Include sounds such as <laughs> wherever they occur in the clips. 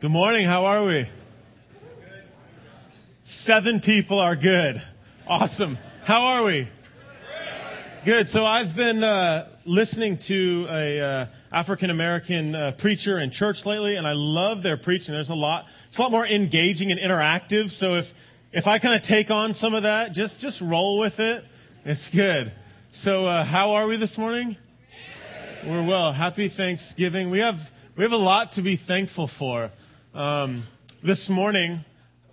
Good morning. How are we? Seven people are good. Awesome. How are we? Good. So I've been uh, listening to a uh, African American uh, preacher in church lately, and I love their preaching. There's a lot. It's a lot more engaging and interactive. So if if I kind of take on some of that, just just roll with it. It's good. So uh, how are we this morning? We're well. Happy Thanksgiving. We have we have a lot to be thankful for. Um, this morning,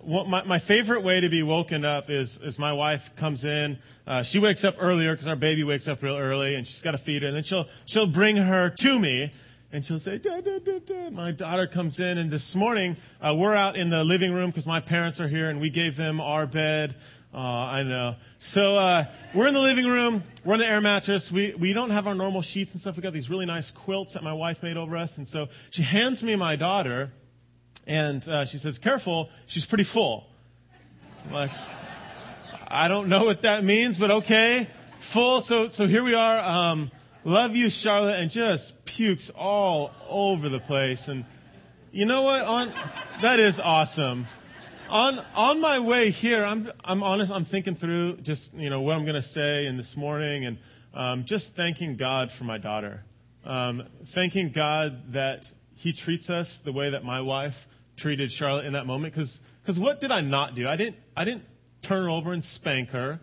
my, my favorite way to be woken up is, is my wife comes in. Uh, she wakes up earlier because our baby wakes up real early, and she's got to feed her. And then she'll she'll bring her to me, and she'll say, da, da, da, da. My daughter comes in, and this morning uh, we're out in the living room because my parents are here, and we gave them our bed. Uh, I know. So uh, we're in the living room. We're on the air mattress. We we don't have our normal sheets and stuff. We got these really nice quilts that my wife made over us, and so she hands me my daughter, and uh, she says, "Careful, she's pretty full." I'm like, I don't know what that means, but okay, full. So so here we are. Um, love you, Charlotte, and just pukes all over the place. And you know what? On that is awesome on on my way here, I'm I'm honest. I'm thinking through just you know what I'm going to say in this morning, and um, just thanking God for my daughter, um, thanking God that He treats us the way that my wife treated Charlotte in that moment. Because because what did I not do? I didn't I didn't turn her over and spank her.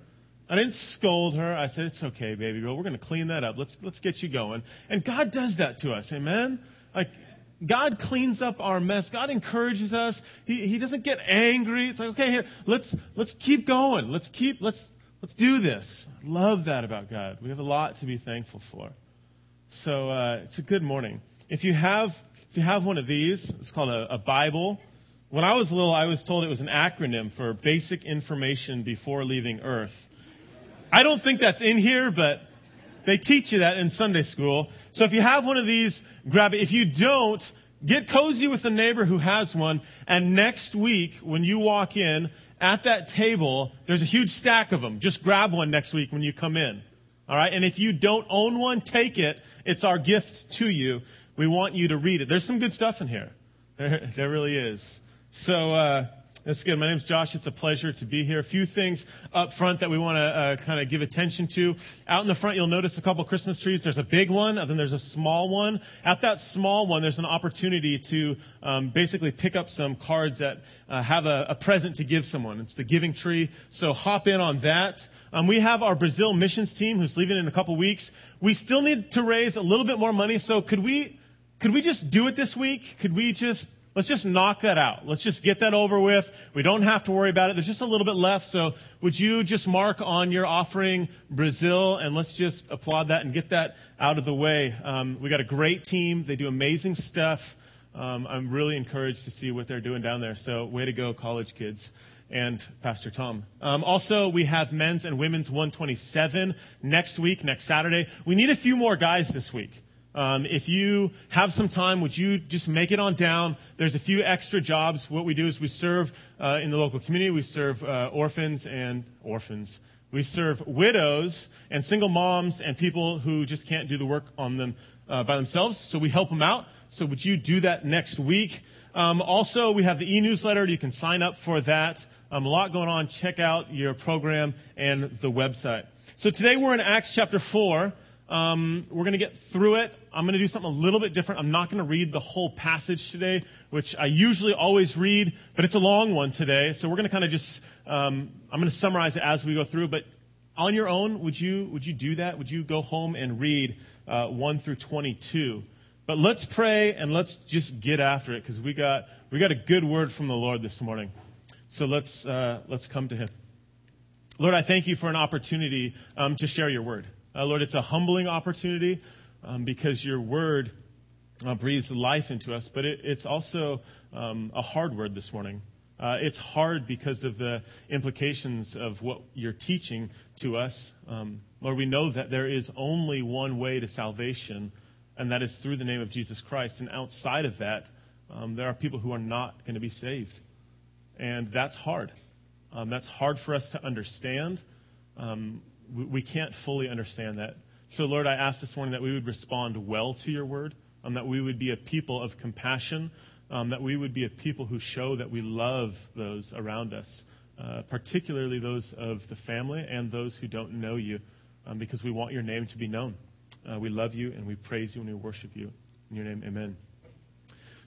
I didn't scold her. I said, "It's okay, baby girl. We're going to clean that up. Let's let's get you going." And God does that to us. Amen. Like God cleans up our mess. God encourages us. He, he doesn't get angry. It's like, okay, here, let's, let's keep going. Let's keep, let's, let's do this. Love that about God. We have a lot to be thankful for. So, uh, it's a good morning. If you have, if you have one of these, it's called a, a Bible. When I was little, I was told it was an acronym for basic information before leaving Earth. I don't think that's in here, but they teach you that in Sunday school. So if you have one of these, grab it. If you don't, get cozy with a neighbor who has one. And next week, when you walk in, at that table, there's a huge stack of them. Just grab one next week when you come in. All right. And if you don't own one, take it. It's our gift to you. We want you to read it. There's some good stuff in here. <laughs> There, there really is. So, uh, that's good. My name's Josh. It's a pleasure to be here. A few things up front that we want to uh, kind of give attention to. Out in the front, you'll notice a couple Christmas trees. There's a big one, and then there's a small one. At that small one, there's an opportunity to um, basically pick up some cards that uh, have a, a, present to give someone. It's the giving tree. So hop in on that. Um, we have our Brazil missions team who's leaving in a couple weeks. We still need to raise a little bit more money. So could we, could we just do it this week? Could we just Let's just knock that out. Let's just get that over with. We don't have to worry about it. There's just a little bit left. So would you just mark on your offering Brazil and let's just applaud that and get that out of the way. Um, we got a great team. They do amazing stuff. Um, I'm really encouraged to see what they're doing down there. So way to go, college kids and Pastor Tom. Um, also, we have men's and women's 127 next week, next Saturday. We need a few more guys this week. Um, if you have some time, would you just make it on down? There's a few extra jobs. What we do is we serve uh, in the local community. We serve uh, orphans and orphans. We serve widows and single moms and people who just can't do the work on them uh, by themselves. So we help them out. So would you do that next week? Um, also, we have the e-newsletter. You can sign up for that. Um, a lot going on. Check out your program and the website. So today we're in Acts chapter 4. Um, we're going to get through it. I'm going to do something a little bit different. I'm not going to read the whole passage today, which I usually always read, but it's a long one today. So we're going to kind of just, um, I'm going to summarize it as we go through. But on your own, would you, would you do that? Would you go home and read uh, 1 through 22? But let's pray and let's just get after it because we got, we got a good word from the Lord this morning. So let's, uh, let's come to Him. Lord, I thank you for an opportunity um, to share your word. Uh, Lord, it's a humbling opportunity um, because your word uh, breathes life into us, but it, it's also um, a hard word this morning. Uh, it's hard because of the implications of what you're teaching to us. Um, Lord, we know that there is only one way to salvation, and that is through the name of Jesus Christ. And outside of that, um, there are people who are not going to be saved. And that's hard. Um, that's hard for us to understand. Um, we can't fully understand that. So, Lord, I ask this morning that we would respond well to your word, um, that we would be a people of compassion, um, that we would be a people who show that we love those around us, uh, particularly those of the family and those who don't know you, um, because we want your name to be known. Uh, we love you and we praise you and we worship you. In your name, amen.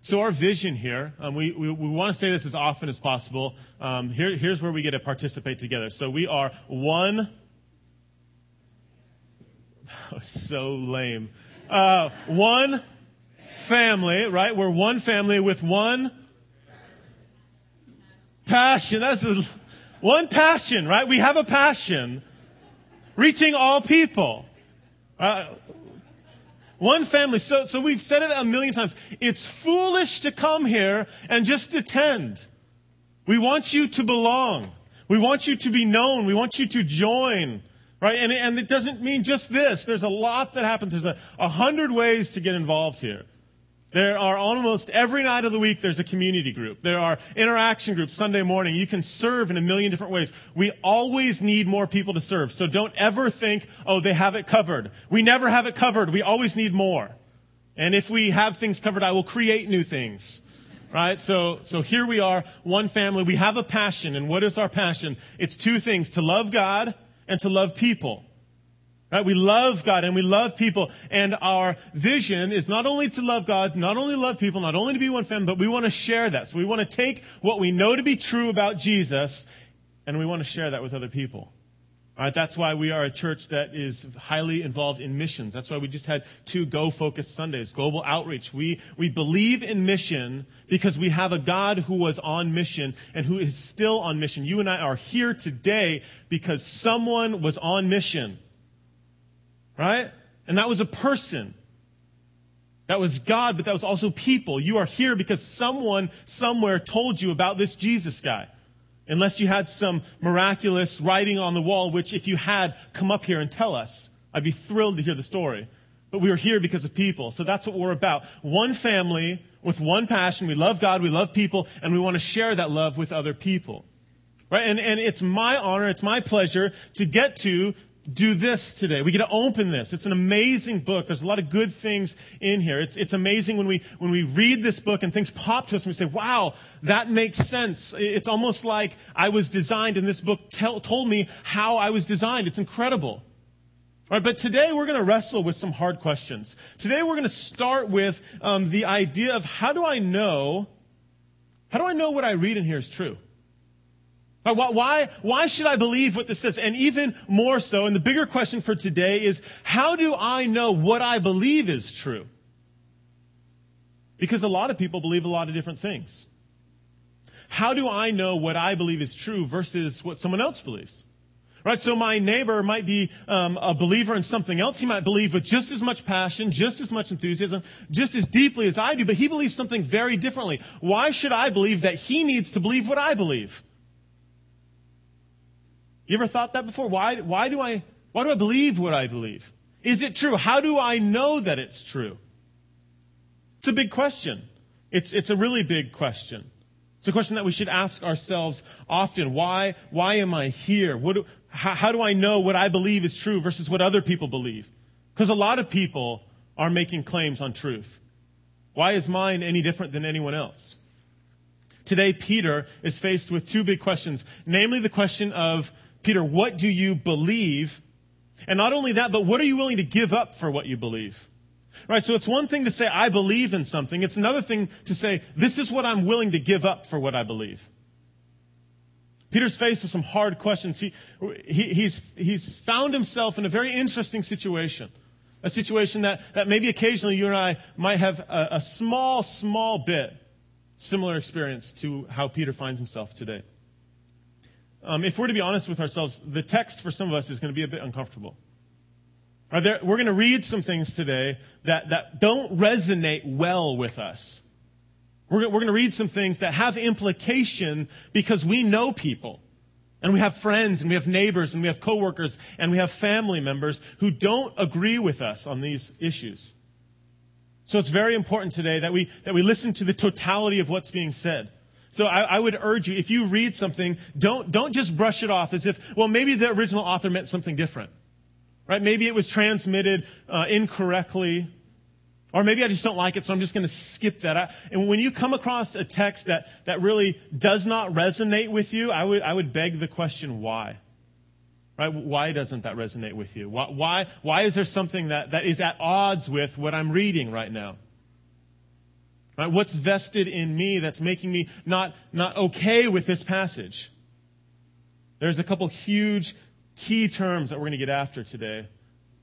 So, our vision here, um, we, we, we, want to say this as often as possible. Um, here, here's where we get to participate together. So, we are one. <laughs> so lame. Uh, one family, right? We're one family with one passion. That's a, one passion, right? We have a passion. Reaching all people. Uh, one family. So, so we've said it a million times. It's foolish to come here and just attend. We want you to belong. We want you to be known. We want you to join. Right? And, and it doesn't mean just this. There's a lot that happens. There's a, a hundred ways to get involved here. There are almost every night of the week, there's a community group. There are interaction groups Sunday morning. You can serve in a million different ways. We always need more people to serve. So don't ever think, oh, they have it covered. We never have it covered. We always need more. And if we have things covered, I will create new things. Right? So, so here we are, one family. We have a passion. And what is our passion? It's two things, to love God and to love people. Right? We love God and we love people. And our vision is not only to love God, not only love people, not only to be one family, but we want to share that. So we want to take what we know to be true about Jesus and we want to share that with other people. Right, that's why we are a church that is highly involved in missions. That's why we just had two Go Focus Sundays, global outreach. We, we believe in mission because we have a God who was on mission and who is still on mission. You and I are here today because someone was on mission. Right? And that was a person. That was God, but that was also people. You are here because someone somewhere told you about this Jesus guy. Unless you had some miraculous writing on the wall, which if you had, come up here and tell us. I'd be thrilled to hear the story. But we are here because of people. So that's what we're about. One family with one passion. We love God, we love people, and we want to share that love with other people. Right? And, and it's my honor, it's my pleasure to get to do this today. We get to open this. It's an amazing book. There's a lot of good things in here. It's, it's amazing when we, when we read this book and things pop to us and we say, wow, that makes sense. It's almost like I was designed and this book tell, told me how I was designed. It's incredible. All right, but today we're going to wrestle with some hard questions. Today we're going to start with um, the idea of how do I know, how do I know what I read in here is true? Why, why why should I believe what this says? And even more so, and the bigger question for today is, how do I know what I believe is true? Because a lot of people believe a lot of different things. How do I know what I believe is true versus what someone else believes? Right? So my neighbor might be um, a believer in something else. He might believe with just as much passion, just as much enthusiasm, just as deeply as I do, but he believes something very differently. Why should I believe that he needs to believe what I believe? You ever thought that before? Why, why, do I, why do I believe what I believe? Is it true? How do I know that it's true? It's a big question. It's, it's a really big question. It's a question that we should ask ourselves often. Why, why am I here? What do, how, how do I know what I believe is true versus what other people believe? Because a lot of people are making claims on truth. Why is mine any different than anyone else? Today, Peter is faced with two big questions, namely the question of Peter, what do you believe? And not only that, but what are you willing to give up for what you believe? Right? So it's one thing to say, I believe in something. It's another thing to say, this is what I'm willing to give up for what I believe. Peter's faced with some hard questions. He, he, he's, he's found himself in a very interesting situation. A situation that, that maybe occasionally you and I might have a, a small, small bit similar experience to how Peter finds himself today um, if we're to be honest with ourselves, the text for some of us is going to be a bit uncomfortable. There, we're going to read some things today that, that don't resonate well with us. We're, we're going to read some things that have implication because we know people. And we have friends and we have neighbors and we have coworkers and we have family members who don't agree with us on these issues. So it's very important today that we, that we listen to the totality of what's being said. So I, I, would urge you, if you read something, don't, don't just brush it off as if, well, maybe the original author meant something different. Right? Maybe it was transmitted uh, incorrectly. Or maybe I just don't like it, so I'm just going to skip that. I, and when you come across a text that, that really does not resonate with you, I would, I would beg the question, why? Right? Why doesn't that resonate with you? Why, why, why is there something that, that is at odds with what I'm reading right now? Right? What's vested in me that's making me not, not okay with this passage? There's a couple huge key terms that we're going to get after today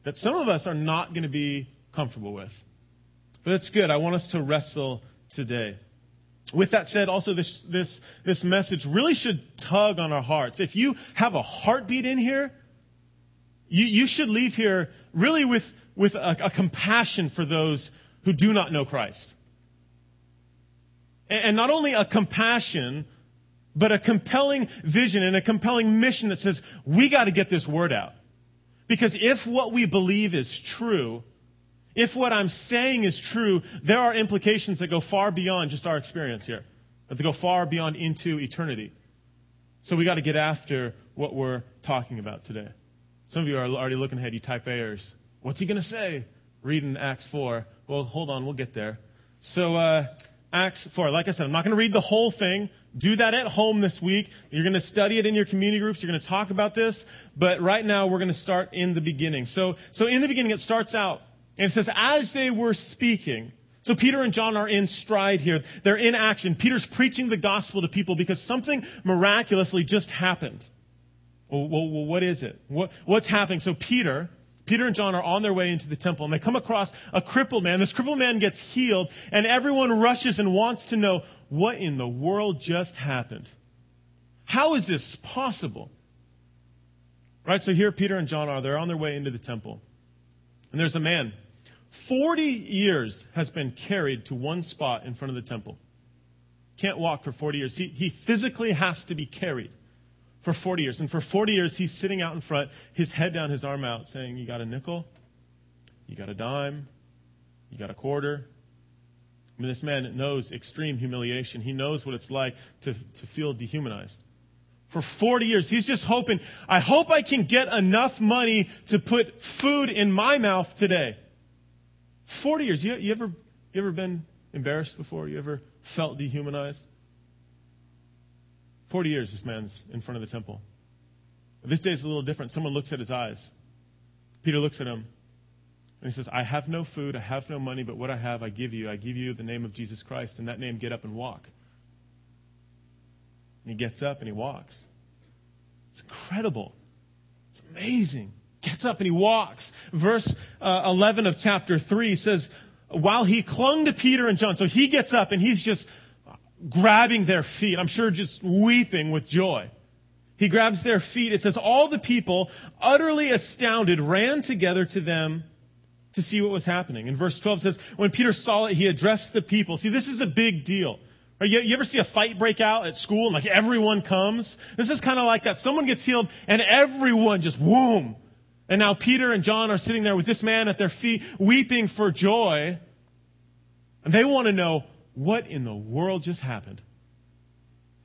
that some of us are not going to be comfortable with. But that's good. I want us to wrestle today. With that said, also this, this, this message really should tug on our hearts. If you have a heartbeat in here, you, you should leave here really with, with a, a compassion for those who do not know Christ. And, not only a compassion, but a compelling vision and a compelling mission that says, we got to get this word out. Because if what we believe is true, if what I'm saying is true, there are implications that go far beyond just our experience here, that go far beyond into eternity. So we got to get after what we're talking about today. Some of you are already looking ahead. You type Ayers. What's he going to say? Reading Acts 4. Well, hold on. We'll get there. So, uh, Acts 4. Like I said, I'm not going to read the whole thing. Do that at home this week. You're going to study it in your community groups. You're going to talk about this. But right now, we're going to start in the beginning. So, so in the beginning, it starts out and it says, as they were speaking, so Peter and John are in stride here. They're in action. Peter's preaching the gospel to people because something miraculously just happened. Well, well, well what is it? What, what's happening? So Peter, Peter and John are on their way into the temple and they come across a crippled man. This crippled man gets healed and everyone rushes and wants to know what in the world just happened? How is this possible? Right? So here Peter and John are. They're on their way into the temple. And there's a man 40 years has been carried to one spot in front of the temple. Can't walk for 40 years. He, he physically has to be carried for 40 years. And for 40 years, he's sitting out in front, his head down, his arm out, saying, You got a nickel? You got a dime? You got a quarter? I mean, this man knows extreme humiliation. He knows what it's like to, to feel dehumanized. For 40 years, he's just hoping, I hope I can get enough money to put food in my mouth today. 40 years. You, you, ever, you ever been embarrassed before? You ever felt dehumanized? 40 years this man's in front of the temple. This day is a little different. Someone looks at his eyes. Peter looks at him and he says, I have no food, I have no money, but what I have I give you. I give you the name of Jesus Christ. In that name, get up and walk. And he gets up and he walks. It's incredible. It's amazing gets up and he walks. Verse uh, 11 of chapter 3 says, while he clung to Peter and John, so he gets up and he's just grabbing their feet. I'm sure just weeping with joy. He grabs their feet. It says, all the people, utterly astounded, ran together to them to see what was happening. And verse 12 says, when Peter saw it, he addressed the people. See, this is a big deal. You, you ever see a fight break out at school and like everyone comes? This is kind of like that. Someone gets healed and everyone just, whoom, and now Peter and John are sitting there with this man at their feet, weeping for joy. And they want to know what in the world just happened.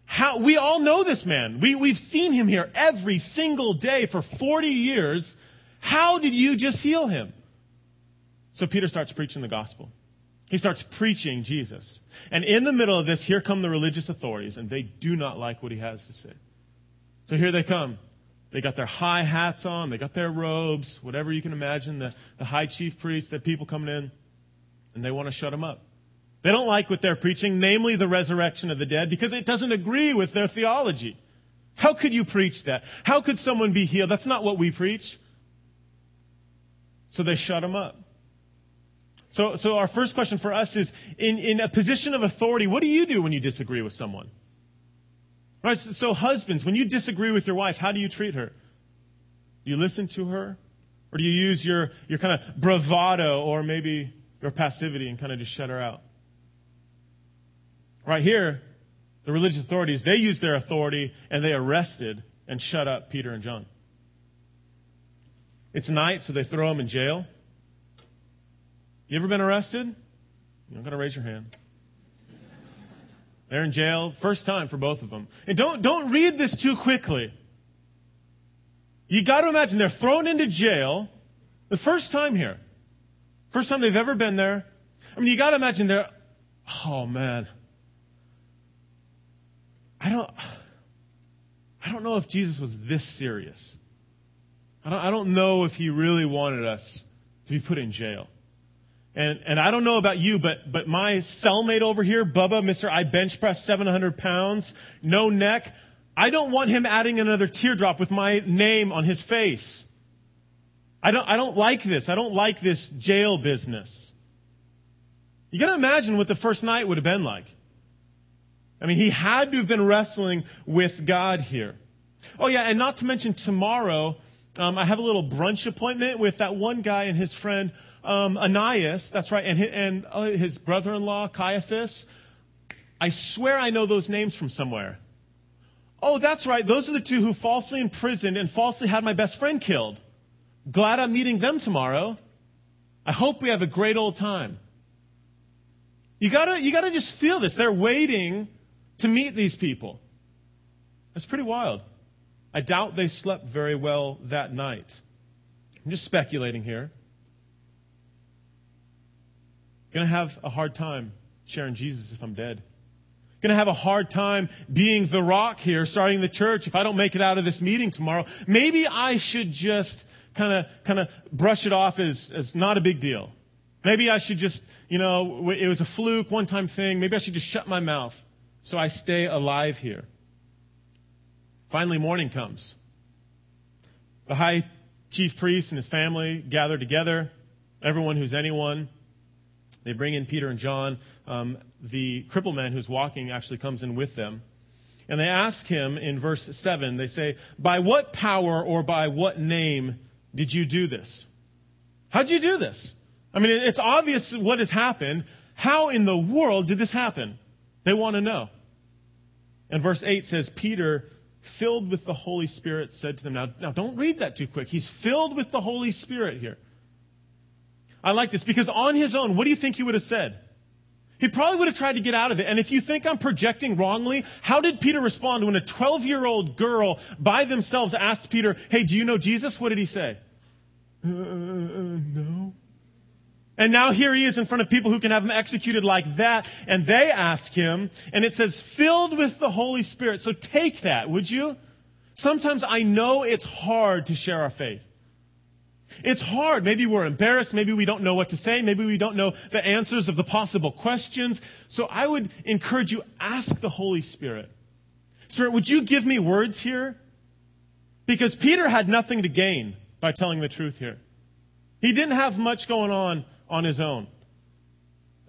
How, we all know this man. We, we've seen him here every single day for 40 years. How did you just heal him? So Peter starts preaching the gospel. He starts preaching Jesus. And in the middle of this, here come the religious authorities, and they do not like what he has to say. So here they come. They got their high hats on, they got their robes, whatever you can imagine, the, the high chief priests, the people coming in, and they want to shut him up. They don't like what they're preaching, namely the resurrection of the dead, because it doesn't agree with their theology. How could you preach that? How could someone be healed? That's not what we preach. So they shut them up. So, so our first question for us is, in, in a position of authority, what do you do when you disagree with someone? Right? So, husbands, when you disagree with your wife, how do you treat her? Do you listen to her? Or do you use your, your kind of bravado or maybe your passivity and kind of just shut her out? Right here, the religious authorities, they used their authority and they arrested and shut up Peter and John. It's night, so they throw them in jail. You ever been arrested? Not going to raise your hand. They're in jail. First time for both of them. And don't, don't read this too quickly. You got to imagine they're thrown into jail the first time here. First time they've ever been there. I mean, you got to imagine they're, Oh man, I don't. I don't know if Jesus was this serious. I don't, I don't know if he really wanted us to be put in jail. And, and I don't know about you, but, but my cellmate over here, Bubba, Mr. I bench press 700 pounds, no neck. I don't want him adding another teardrop with my name on his face. I don't, I don't like this. I don't like this jail business. You gotta imagine what the first night would have been like. I mean, he had to have been wrestling with God here. Oh yeah, and not to mention tomorrow, um, I have a little brunch appointment with that one guy and his friend um, Ananias, that's right, and his, and uh, his brother-in-law Caiaphas. I swear I know those names from somewhere. Oh, that's right. Those are the two who falsely imprisoned and falsely had my best friend killed. Glad I'm meeting them tomorrow. I hope we have a great old time. You gotta, you gotta just feel this. They're waiting to meet these people. That's pretty wild. I doubt they slept very well that night. I'm just speculating here. Going to have a hard time sharing Jesus if I'm dead. Going to have a hard time being the rock here, starting the church if I don't make it out of this meeting tomorrow. Maybe I should just kind of kind of brush it off as, as not a big deal. Maybe I should just, you know, it was a fluke, one time thing. Maybe I should just shut my mouth so I stay alive here. Finally, morning comes. The high chief priest and his family gather together, everyone who's anyone. They bring in Peter and John. Um, the crippled man who's walking actually comes in with them. And they ask him in verse 7, they say, By what power or by what name did you do this? How'd you do this? I mean, it's obvious what has happened. How in the world did this happen? They want to know. And verse 8 says, Peter, filled with the Holy Spirit, said to them, now, now don't read that too quick. He's filled with the Holy Spirit here. I like this because on his own, what do you think he would have said? He probably would have tried to get out of it. And if you think I'm projecting wrongly, how did Peter respond when a 12 year old girl by themselves asked Peter, Hey, do you know Jesus? What did he say? Uh, uh, no. And now here he is in front of people who can have him executed like that. And they ask him, and it says, filled with the Holy Spirit. So take that, would you? Sometimes I know it's hard to share our faith. It's hard. Maybe we're embarrassed. Maybe we don't know what to say. Maybe we don't know the answers of the possible questions. So I would encourage you, ask the Holy Spirit. Spirit, would you give me words here? Because Peter had nothing to gain by telling the truth here. He didn't have much going on on his own.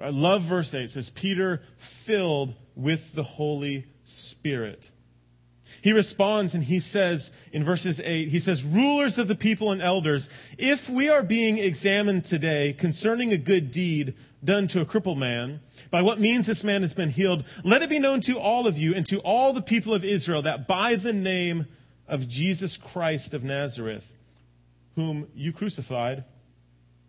I love verse 8. It says, Peter filled with the Holy Spirit. He responds and he says in verses 8, he says, Rulers of the people and elders, if we are being examined today concerning a good deed done to a crippled man, by what means this man has been healed, let it be known to all of you and to all the people of Israel that by the name of Jesus Christ of Nazareth, whom you crucified,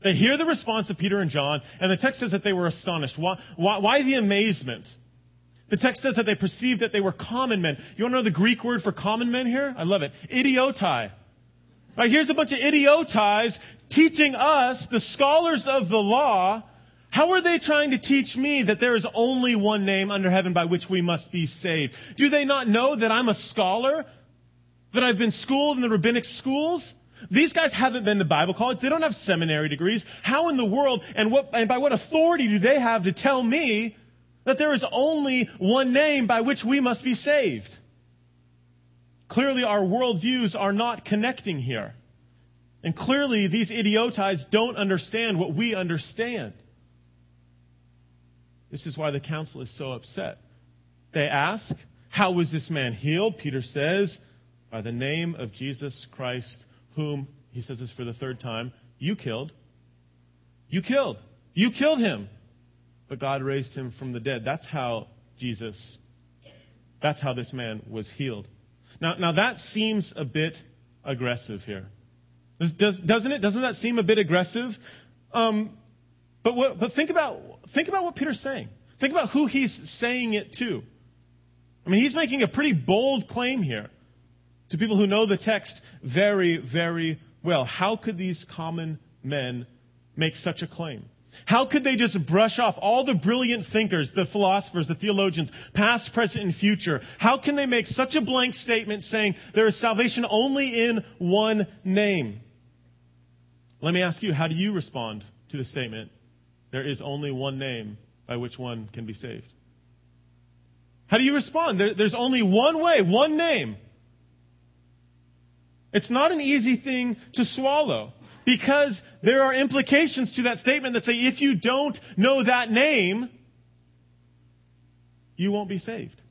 They hear the response of Peter and John, and the text says that they were astonished. Why, why, why the amazement? The text says that they perceived that they were common men. You want to know the Greek word for common men here? I love it. Idiotai. Right, here's a bunch of idiotais teaching us, the scholars of the law, how are they trying to teach me that there is only one name under heaven by which we must be saved? Do they not know that I'm a scholar? That I've been schooled in the rabbinic schools? These guys haven't been to Bible college. They don't have seminary degrees. How in the world and what, and by what authority do they have to tell me that there is only one name by which we must be saved. Clearly, our worldviews are not connecting here. And clearly, these idiotites don't understand what we understand. This is why the council is so upset. They ask, How was this man healed? Peter says, By the name of Jesus Christ, whom, he says this for the third time, you killed. You killed. You killed him. but God raised him from the dead. That's how Jesus, that's how this man was healed. Now, now that seems a bit aggressive here. Does, doesn't it? Doesn't that seem a bit aggressive? Um, but, what, but think, about, think about what Peter's saying. Think about who he's saying it to. I mean, he's making a pretty bold claim here to people who know the text very, very well. How could these common men make such a claim? How could they just brush off all the brilliant thinkers, the philosophers, the theologians, past, present, and future? How can they make such a blank statement saying there is salvation only in one name? Let me ask you, how do you respond to the statement, there is only one name by which one can be saved? How do you respond? There, there's only one way, one name. It's not an easy thing to swallow because there are implications to that statement that say if you don't know that name, you won't be saved.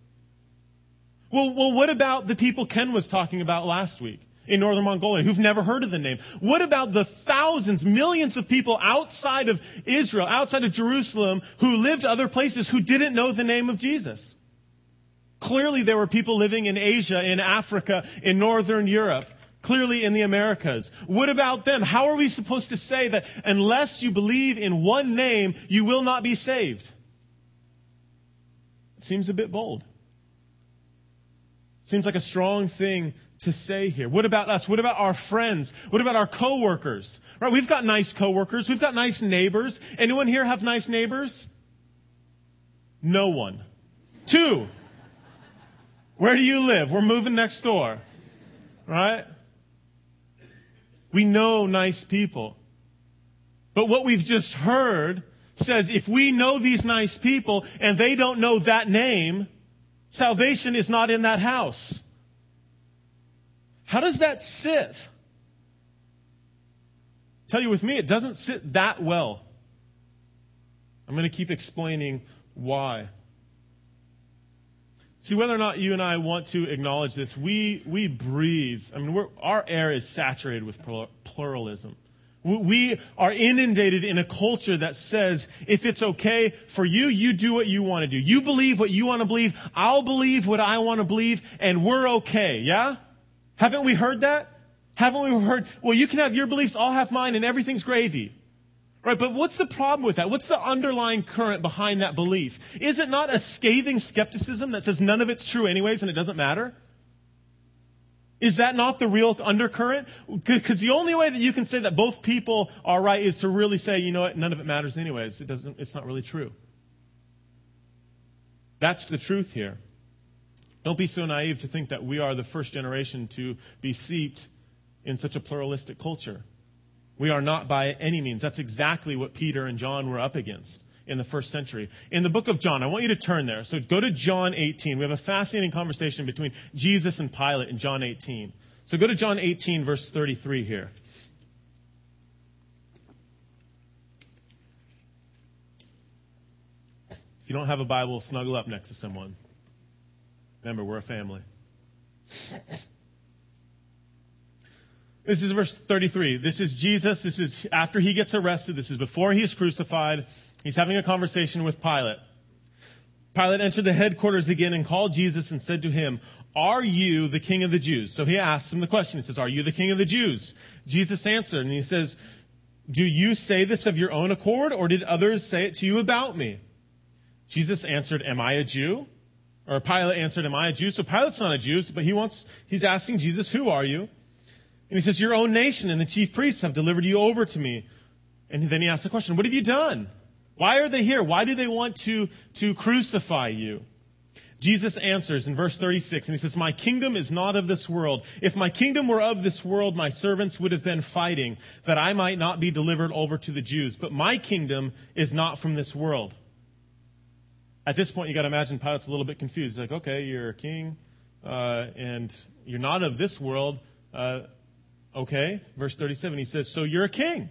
Well, well, what about the people Ken was talking about last week in northern Mongolia who've never heard of the name? What about the thousands, millions of people outside of Israel, outside of Jerusalem, who lived other places who didn't know the name of Jesus? Clearly, there were people living in Asia, in Africa, in northern Europe clearly in the Americas. What about them? How are we supposed to say that unless you believe in one name, you will not be saved? It seems a bit bold. It seems like a strong thing to say here. What about us? What about our friends? What about our coworkers? Right? We've got nice coworkers. We've got nice neighbors. Anyone here have nice neighbors? No one. Two. Where do you live? We're moving next door. Right? We know nice people. But what we've just heard says if we know these nice people and they don't know that name, salvation is not in that house. How does that sit? Tell you with me, it doesn't sit that well. I'm going to keep explaining why. See, whether or not you and I want to acknowledge this, we, we breathe. I mean, our air is saturated with pluralism. We are inundated in a culture that says, if it's okay for you, you do what you want to do. You believe what you want to believe. I'll believe what I want to believe, and we're okay. Yeah? Haven't we heard that? Haven't we heard, well, you can have your beliefs, I'll have mine, and everything's gravy. Right, but what's the problem with that? What's the underlying current behind that belief? Is it not a scathing skepticism that says none of it's true anyways and it doesn't matter? Is that not the real undercurrent? Because the only way that you can say that both people are right is to really say, you know what, none of it matters anyways. It doesn't, it's not really true. That's the truth here. Don't be so naive to think that we are the first generation to be seeped in such a pluralistic culture. We are not by any means. That's exactly what Peter and John were up against in the first century. In the book of John, I want you to turn there. So go to John 18. We have a fascinating conversation between Jesus and Pilate in John 18. So go to John 18, verse 33 here. If you don't have a Bible, snuggle up next to someone. Remember, we're a family. This is verse 33. This is Jesus. This is after he gets arrested. This is before he is crucified. He's having a conversation with Pilate. Pilate entered the headquarters again and called Jesus and said to him, Are you the king of the Jews? So he asks him the question. He says, Are you the king of the Jews? Jesus answered and he says, Do you say this of your own accord or did others say it to you about me? Jesus answered, Am I a Jew? Or Pilate answered, Am I a Jew? So Pilate's not a Jew, but he wants, he's asking Jesus, Who are you? And he says, Your own nation and the chief priests have delivered you over to me. And then he asks the question, What have you done? Why are they here? Why do they want to, to crucify you? Jesus answers in verse 36, and he says, My kingdom is not of this world. If my kingdom were of this world, my servants would have been fighting that I might not be delivered over to the Jews. But my kingdom is not from this world. At this point, you got to imagine Pilate's a little bit confused. He's like, okay, you're a king, uh, and you're not of this world. Uh, Okay, verse 37, he says, So you're a king.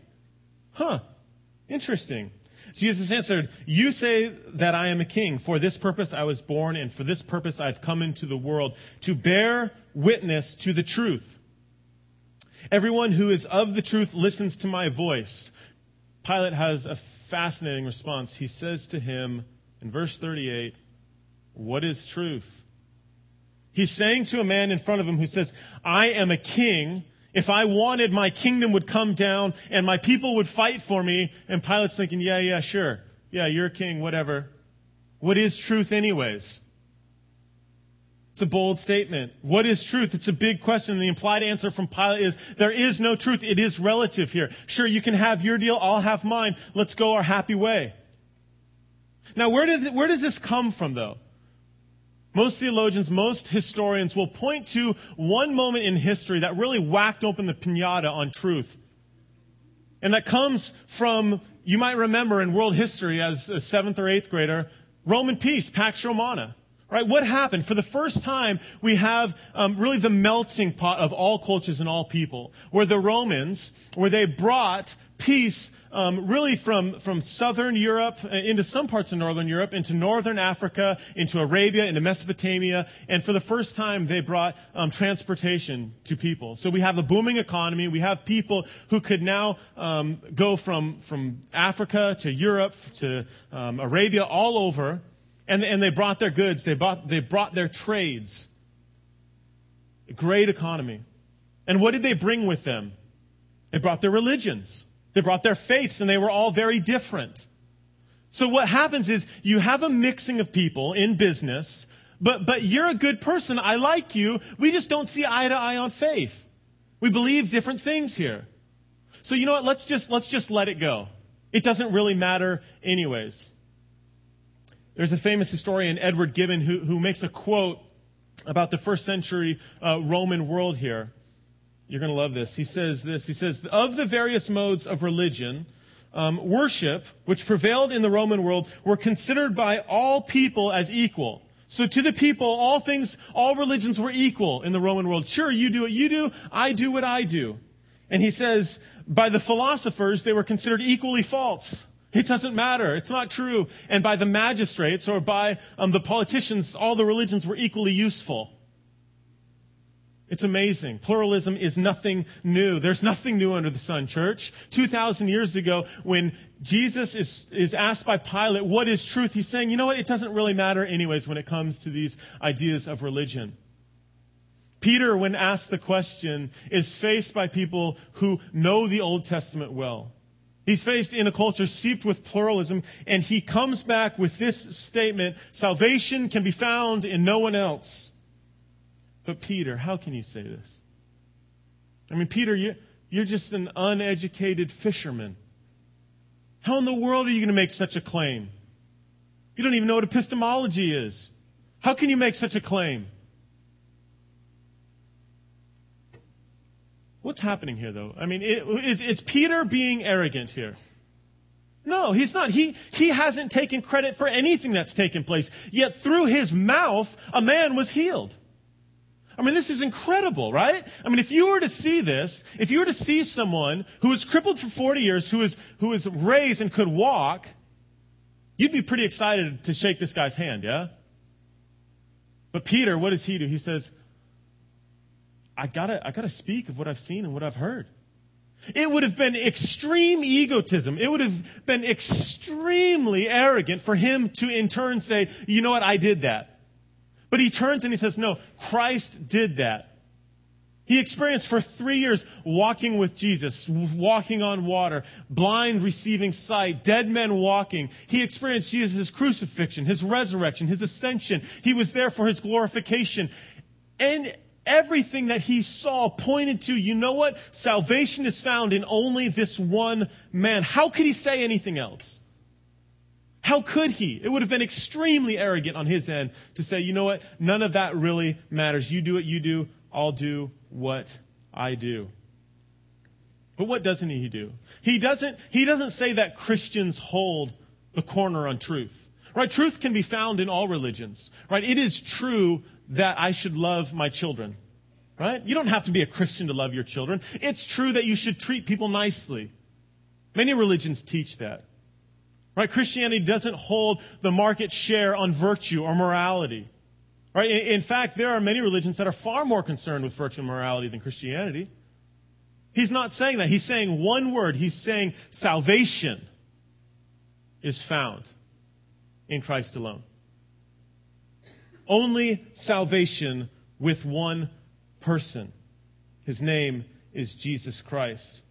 Huh, interesting. Jesus answered, You say that I am a king. For this purpose I was born, and for this purpose I've come into the world, to bear witness to the truth. Everyone who is of the truth listens to my voice. Pilate has a fascinating response. He says to him in verse 38, What is truth? He's saying to a man in front of him who says, I am a king. If I wanted, my kingdom would come down and my people would fight for me. And Pilate's thinking, yeah, yeah, sure. Yeah, you're king, whatever. What is truth anyways? It's a bold statement. What is truth? It's a big question. The implied answer from Pilate is there is no truth. It is relative here. Sure, you can have your deal. I'll have mine. Let's go our happy way. Now, where, did, where does this come from, though? Most theologians, most historians will point to one moment in history that really whacked open the pinata on truth. And that comes from, you might remember in world history as a seventh or eighth grader, Roman peace, Pax Romana. Right? What happened? For the first time, we have um, really the melting pot of all cultures and all people, where the Romans, where they brought peace um, really from, from southern Europe uh, into some parts of northern Europe, into northern Africa, into Arabia, into Mesopotamia, and for the first time, they brought um, transportation to people. So we have a booming economy. We have people who could now um, go from, from Africa to Europe to um, Arabia, all over and, and they brought their goods, they brought, they brought their trades. A great economy. And what did they bring with them? They brought their religions, they brought their faiths, and they were all very different. So what happens is you have a mixing of people in business, but, but you're a good person. I like you. We just don't see eye to eye on faith. We believe different things here. So you know what? Let's just, let's just let it go. It doesn't really matter anyways. There's a famous historian, Edward Gibbon, who, who makes a quote about the first century uh, Roman world here. You're going to love this. He says this. He says, Of the various modes of religion, um, worship, which prevailed in the Roman world, were considered by all people as equal. So to the people, all things, all religions were equal in the Roman world. Sure, you do what you do, I do what I do. And he says, by the philosophers, they were considered equally false. It doesn't matter. It's not true. And by the magistrates or by um, the politicians, all the religions were equally useful. It's amazing. Pluralism is nothing new. There's nothing new under the sun, church. 2,000 years ago, when Jesus is, is asked by Pilate, what is truth? He's saying, you know what? It doesn't really matter anyways when it comes to these ideas of religion. Peter, when asked the question, is faced by people who know the Old Testament well. He's faced in a culture seeped with pluralism, and he comes back with this statement salvation can be found in no one else. But, Peter, how can you say this? I mean, Peter, you, you're just an uneducated fisherman. How in the world are you going to make such a claim? You don't even know what epistemology is. How can you make such a claim? What's happening here, though? I mean, is, is Peter being arrogant here? No, he's not. He, he hasn't taken credit for anything that's taken place. Yet through his mouth, a man was healed. I mean, this is incredible, right? I mean, if you were to see this, if you were to see someone who was crippled for 40 years, who was, who was raised and could walk, you'd be pretty excited to shake this guy's hand, yeah? But Peter, what does he do? He says, I gotta, I gotta speak of what I've seen and what I've heard. It would have been extreme egotism. It would have been extremely arrogant for him to in turn say, you know what, I did that. But he turns and he says, no, Christ did that. He experienced for three years walking with Jesus, walking on water, blind receiving sight, dead men walking. He experienced Jesus' crucifixion, his resurrection, his ascension. He was there for his glorification. And everything that he saw pointed to, you know what? Salvation is found in only this one man. How could he say anything else? How could he? It would have been extremely arrogant on his end to say, you know what? None of that really matters. You do what you do. I'll do what I do. But what doesn't he do? He doesn't, he doesn't say that Christians hold the corner on truth. Right? Truth can be found in all religions. Right? It is true that I should love my children. Right? You don't have to be a Christian to love your children. It's true that you should treat people nicely. Many religions teach that. Right? Christianity doesn't hold the market share on virtue or morality. Right? In fact, there are many religions that are far more concerned with virtue and morality than Christianity. He's not saying that. He's saying one word. He's saying salvation. is found in Christ alone. Only salvation with one person. His name is Jesus Christ.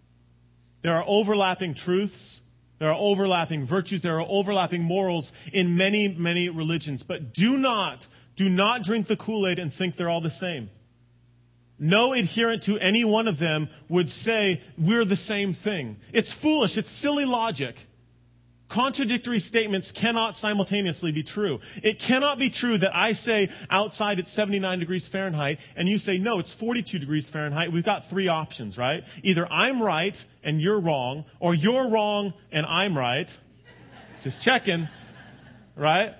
There are overlapping truths. There are overlapping virtues. There are overlapping morals in many, many religions. But do not, do not drink the Kool-Aid and think they're all the same. No adherent to any one of them would say we're the same thing. It's foolish. It's silly logic. Contradictory statements cannot simultaneously be true. It cannot be true that I say outside it's 79 degrees Fahrenheit and you say no, it's 42 degrees Fahrenheit. We've got three options, right? Either I'm right and you're wrong, or you're wrong and I'm right. Just checking, right?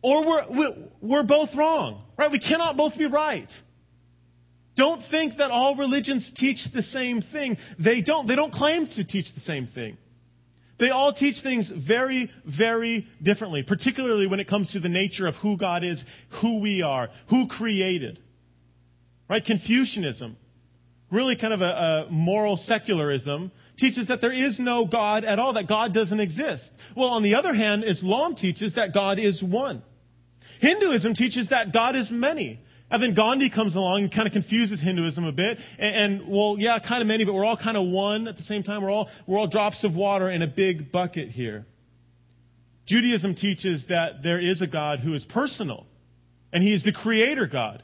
Or we're, we're both wrong, right? We cannot both be right. Don't think that all religions teach the same thing. They don't. They don't claim to teach the same thing. They all teach things very, very differently, particularly when it comes to the nature of who God is, who we are, who created. Right? Confucianism, really kind of a, a moral secularism, teaches that there is no God at all, that God doesn't exist. Well, on the other hand, Islam teaches that God is one. Hinduism teaches that God is many. And then Gandhi comes along and kind of confuses Hinduism a bit. And, and, well, yeah, kind of many, but we're all kind of one at the same time. We're all, we're all drops of water in a big bucket here. Judaism teaches that there is a God who is personal, and he is the creator God.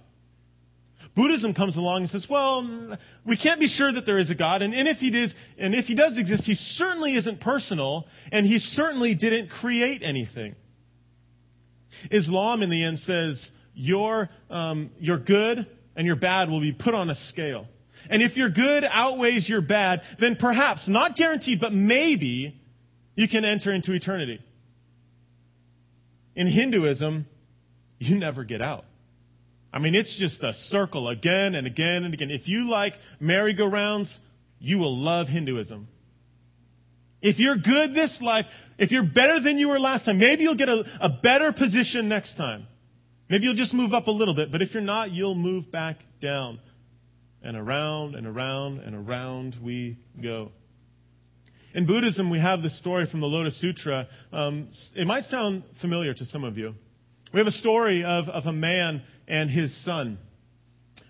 Buddhism comes along and says, well, mm, we can't be sure that there is a God, and, and if he does, and if he does exist, he certainly isn't personal, and he certainly didn't create anything. Islam, in the end, says, your, um, your good and your bad will be put on a scale. And if your good outweighs your bad, then perhaps, not guaranteed, but maybe, you can enter into eternity. In Hinduism, you never get out. I mean, it's just a circle again and again and again. If you like merry-go-rounds, you will love Hinduism. If you're good this life, if you're better than you were last time, maybe you'll get a, a better position next time. Maybe you'll just move up a little bit, but if you're not, you'll move back down. And around and around and around we go. In Buddhism, we have the story from the Lotus Sutra. Um, it might sound familiar to some of you. We have a story of, of a man and his son.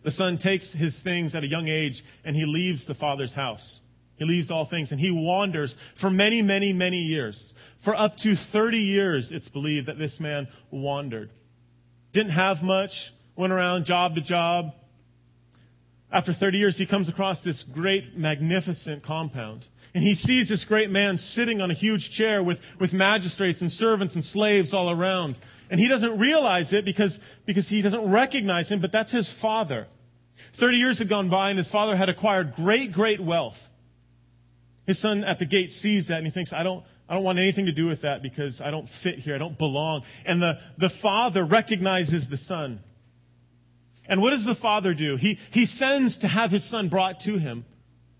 The son takes his things at a young age and he leaves the father's house. He leaves all things and he wanders for many, many, many years. For up to 30 years, it's believed that this man wandered didn't have much, went around job to job. After 30 years, he comes across this great, magnificent compound. And he sees this great man sitting on a huge chair with, with magistrates and servants and slaves all around. And he doesn't realize it because, because he doesn't recognize him, but that's his father. 30 years had gone by and his father had acquired great, great wealth. His son at the gate sees that and he thinks, I don't, I don't want anything to do with that because I don't fit here. I don't belong. And the, the father recognizes the son. And what does the father do? He, he sends to have his son brought to him.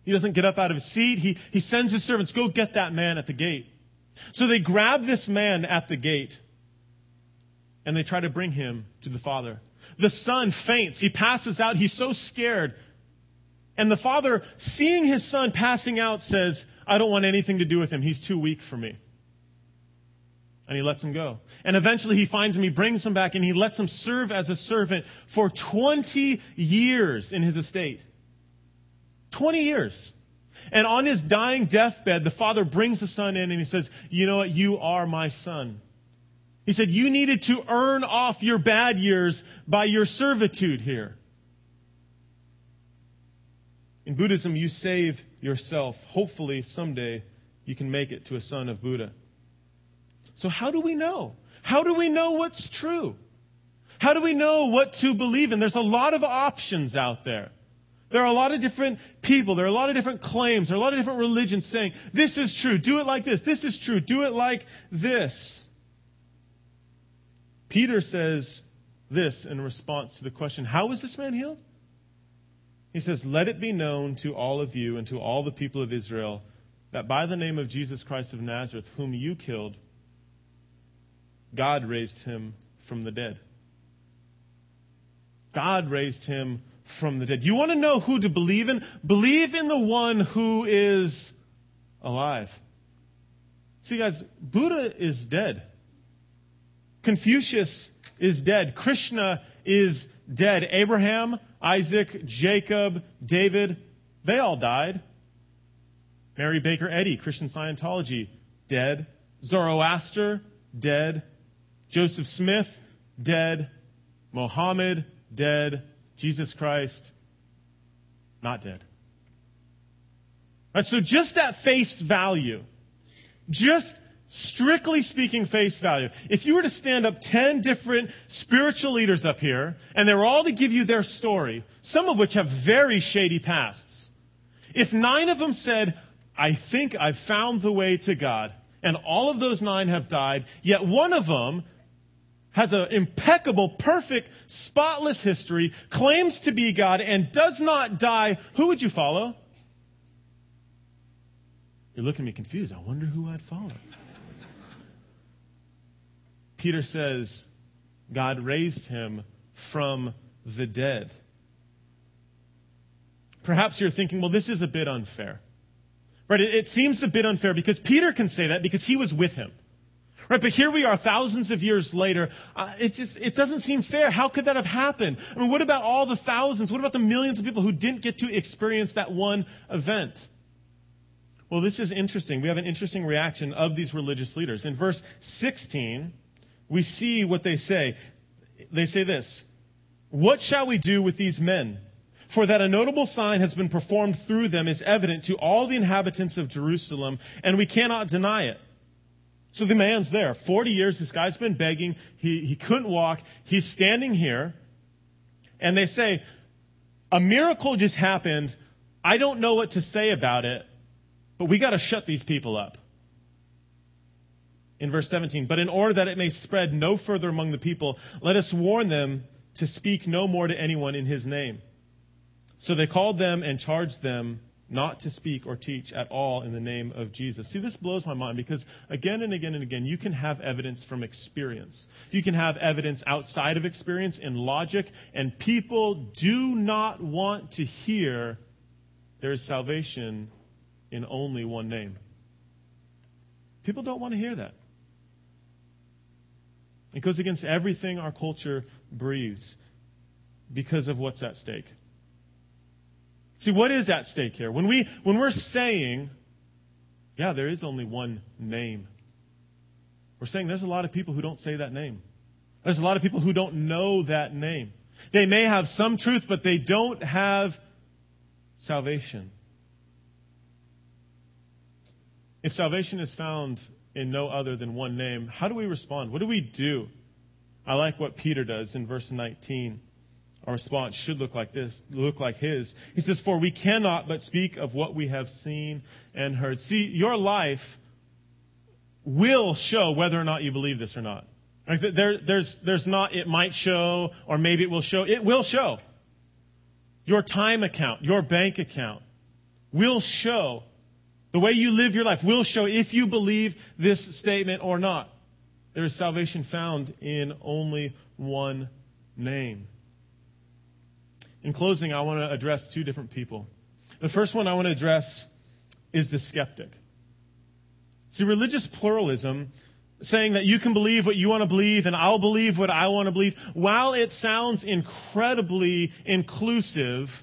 He doesn't get up out of his seat. He, he sends his servants, go get that man at the gate. So they grab this man at the gate and they try to bring him to the father. The son faints. He passes out. He's so scared. And the father, seeing his son passing out, says, I don't want anything to do with him. He's too weak for me. And he lets him go. And eventually he finds him, he brings him back, and he lets him serve as a servant for 20 years in his estate. 20 years. And on his dying deathbed, the father brings the son in and he says, You know what? You are my son. He said, You needed to earn off your bad years by your servitude here. In Buddhism, you save yourself. Hopefully, someday, you can make it to a son of Buddha. So, how do we know? How do we know what's true? How do we know what to believe in? There's a lot of options out there. There are a lot of different people. There are a lot of different claims. There are a lot of different religions saying, this is true. Do it like this. This is true. Do it like this. Peter says this in response to the question, how was this man healed? He says, Let it be known to all of you and to all the people of Israel that by the name of Jesus Christ of Nazareth, whom you killed, God raised him from the dead. God raised him from the dead. You want to know who to believe in? Believe in the one who is alive. See, guys, Buddha is dead. Confucius is dead. Krishna is dead. Abraham, Isaac, Jacob, David, they all died. Mary Baker Eddy, Christian Scientology, dead. Zoroaster, dead. Joseph Smith, dead. Mohammed, dead. Jesus Christ, not dead. So just at face value, just strictly speaking face value, if you were to stand up 10 different spiritual leaders up here, and they were all to give you their story, some of which have very shady pasts, if nine of them said, I think I've found the way to God, and all of those nine have died, yet one of them has an impeccable, perfect, spotless history, claims to be God, and does not die, who would you follow? You're looking at me confused. I wonder who I'd follow. Peter says, God raised him from the dead. Perhaps you're thinking, well, this is a bit unfair. Right? It, it, seems a bit unfair because Peter can say that because he was with him. Right? But here we are thousands of years later. Uh, it just, it doesn't seem fair. How could that have happened? I mean, what about all the thousands? What about the millions of people who didn't get to experience that one event? Well, this is interesting. We have an interesting reaction of these religious leaders. In verse 16, we see what they say. They say this What shall we do with these men? For that a notable sign has been performed through them is evident to all the inhabitants of Jerusalem, and we cannot deny it. So the man's there. 40 years, this guy's been begging. He, he couldn't walk. He's standing here. And they say, A miracle just happened. I don't know what to say about it. But we got to shut these people up. In verse 17, but in order that it may spread no further among the people, let us warn them to speak no more to anyone in his name. So they called them and charged them not to speak or teach at all in the name of Jesus. See, this blows my mind because again and again and again, you can have evidence from experience. You can have evidence outside of experience in logic, and people do not want to hear there is salvation in only one name. People don't want to hear that. It goes against everything our culture breathes because of what's at stake. See, what is at stake here? When, we, when we're saying, yeah, there is only one name, we're saying there's a lot of people who don't say that name. There's a lot of people who don't know that name. They may have some truth, but they don't have salvation. If salvation is found in no other than one name, how do we respond? What do we do? I like what Peter does in verse 19. Our response should look like this, look like his. He says, For we cannot but speak of what we have seen and heard. See, your life will show whether or not you believe this or not. Like there, there's, there's not, it might show, or maybe it will show. It will show. Your time account, your bank account will show the way you live your life will show if you believe this statement or not. There is salvation found in only one name. In closing, I want to address two different people. The first one I want to address is the skeptic. See, religious pluralism, saying that you can believe what you want to believe and I'll believe what I want to believe, while it sounds incredibly inclusive,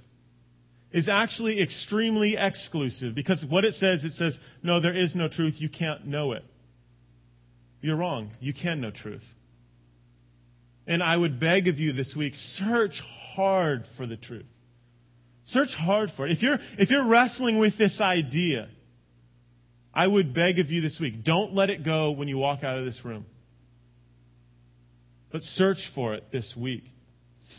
is actually extremely exclusive because what it says, it says, no, there is no truth. You can't know it. You're wrong. You can know truth. And I would beg of you this week, search hard for the truth. Search hard for it. If you're, if you're wrestling with this idea, I would beg of you this week, don't let it go when you walk out of this room. But search for it this week.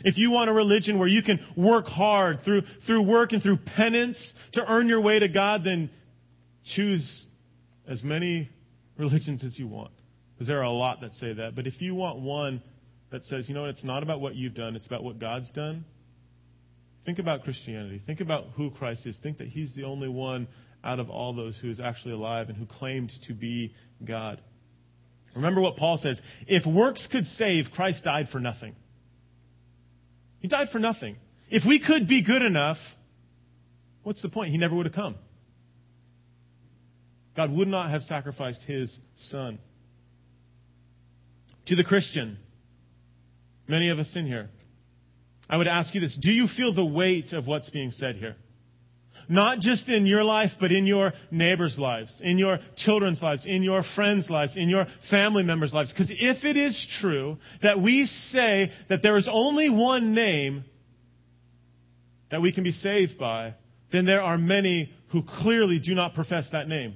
If you want a religion where you can work hard through, through work and through penance to earn your way to God, then choose as many religions as you want. Because there are a lot that say that. But if you want one that says, you know what, it's not about what you've done, it's about what God's done, think about Christianity. Think about who Christ is. Think that He's the only one out of all those who is actually alive and who claimed to be God. Remember what Paul says if works could save, Christ died for nothing. He died for nothing. If we could be good enough, what's the point? He never would have come. God would not have sacrificed his son. To the Christian, many of us in here, I would ask you this Do you feel the weight of what's being said here? Not just in your life, but in your neighbors' lives, in your children's lives, in your friends' lives, in your family members' lives. Because if it is true that we say that there is only one name that we can be saved by, then there are many who clearly do not profess that name.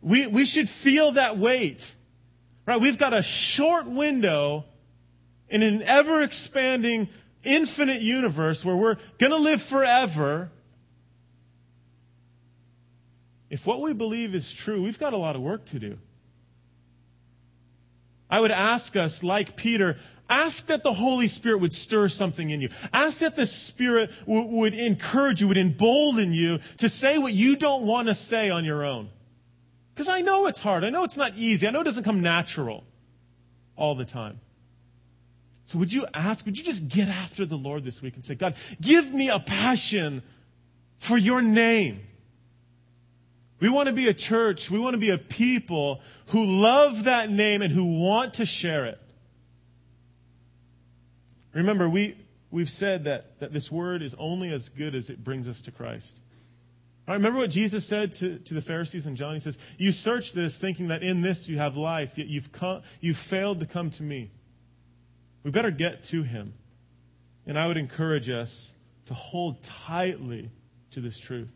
We, we should feel that weight. Right? We've got a short window in an ever expanding, infinite universe where we're going to live forever if what we believe is true, we've got a lot of work to do. I would ask us, like Peter, ask that the Holy Spirit would stir something in you. Ask that the Spirit w- would encourage you, would embolden you to say what you don't want to say on your own. Because I know it's hard. I know it's not easy. I know it doesn't come natural all the time. So would you ask, would you just get after the Lord this week and say, God, give me a passion for your name. We want to be a church, we want to be a people who love that name and who want to share it. Remember, we, we've said that, that this word is only as good as it brings us to Christ. Right, remember what Jesus said to, to the Pharisees and John? He says, You search this thinking that in this you have life, yet you've, come, you've failed to come to me. We better get to him. And I would encourage us to hold tightly to this truth.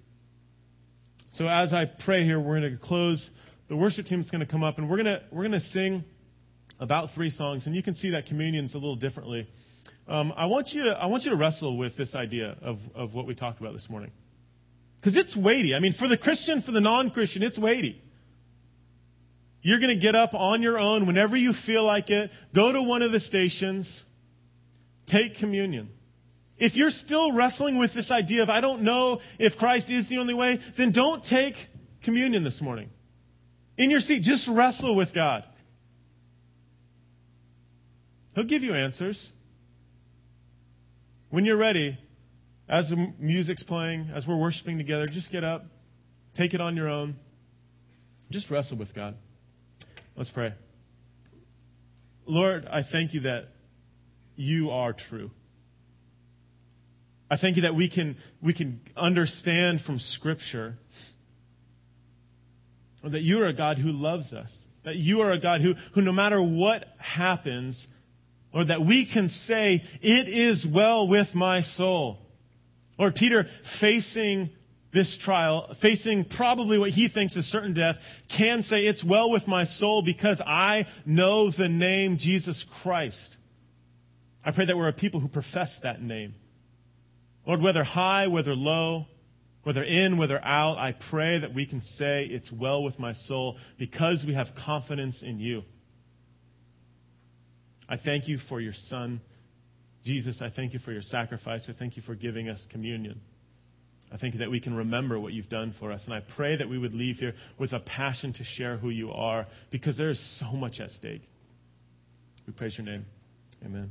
So as I pray here, we're going to close. The worship team is going to come up, and we're going to we're going to sing about three songs, and you can see that communion's a little differently. Um, I want you to I want you to wrestle with this idea of of what we talked about this morning, because it's weighty. I mean, for the Christian, for the non-Christian, it's weighty. You're going to get up on your own whenever you feel like it. Go to one of the stations. Take communion. If you're still wrestling with this idea of, I don't know if Christ is the only way, then don't take communion this morning. In your seat, just wrestle with God. He'll give you answers. When you're ready, as the music's playing, as we're worshiping together, just get up, take it on your own. Just wrestle with God. Let's pray. Lord, I thank you that you are true. I thank you that we can, we can understand from Scripture that you are a God who loves us, that you are a God who, who no matter what happens, or that we can say, It is well with my soul. Lord, Peter, facing this trial, facing probably what he thinks is certain death, can say, It's well with my soul because I know the name Jesus Christ. I pray that we're a people who profess that name. Lord, whether high, whether low, whether in, whether out, I pray that we can say, It's well with my soul because we have confidence in you. I thank you for your Son, Jesus. I thank you for your sacrifice. I thank you for giving us communion. I thank you that we can remember what you've done for us. And I pray that we would leave here with a passion to share who you are because there is so much at stake. We praise your name. Amen.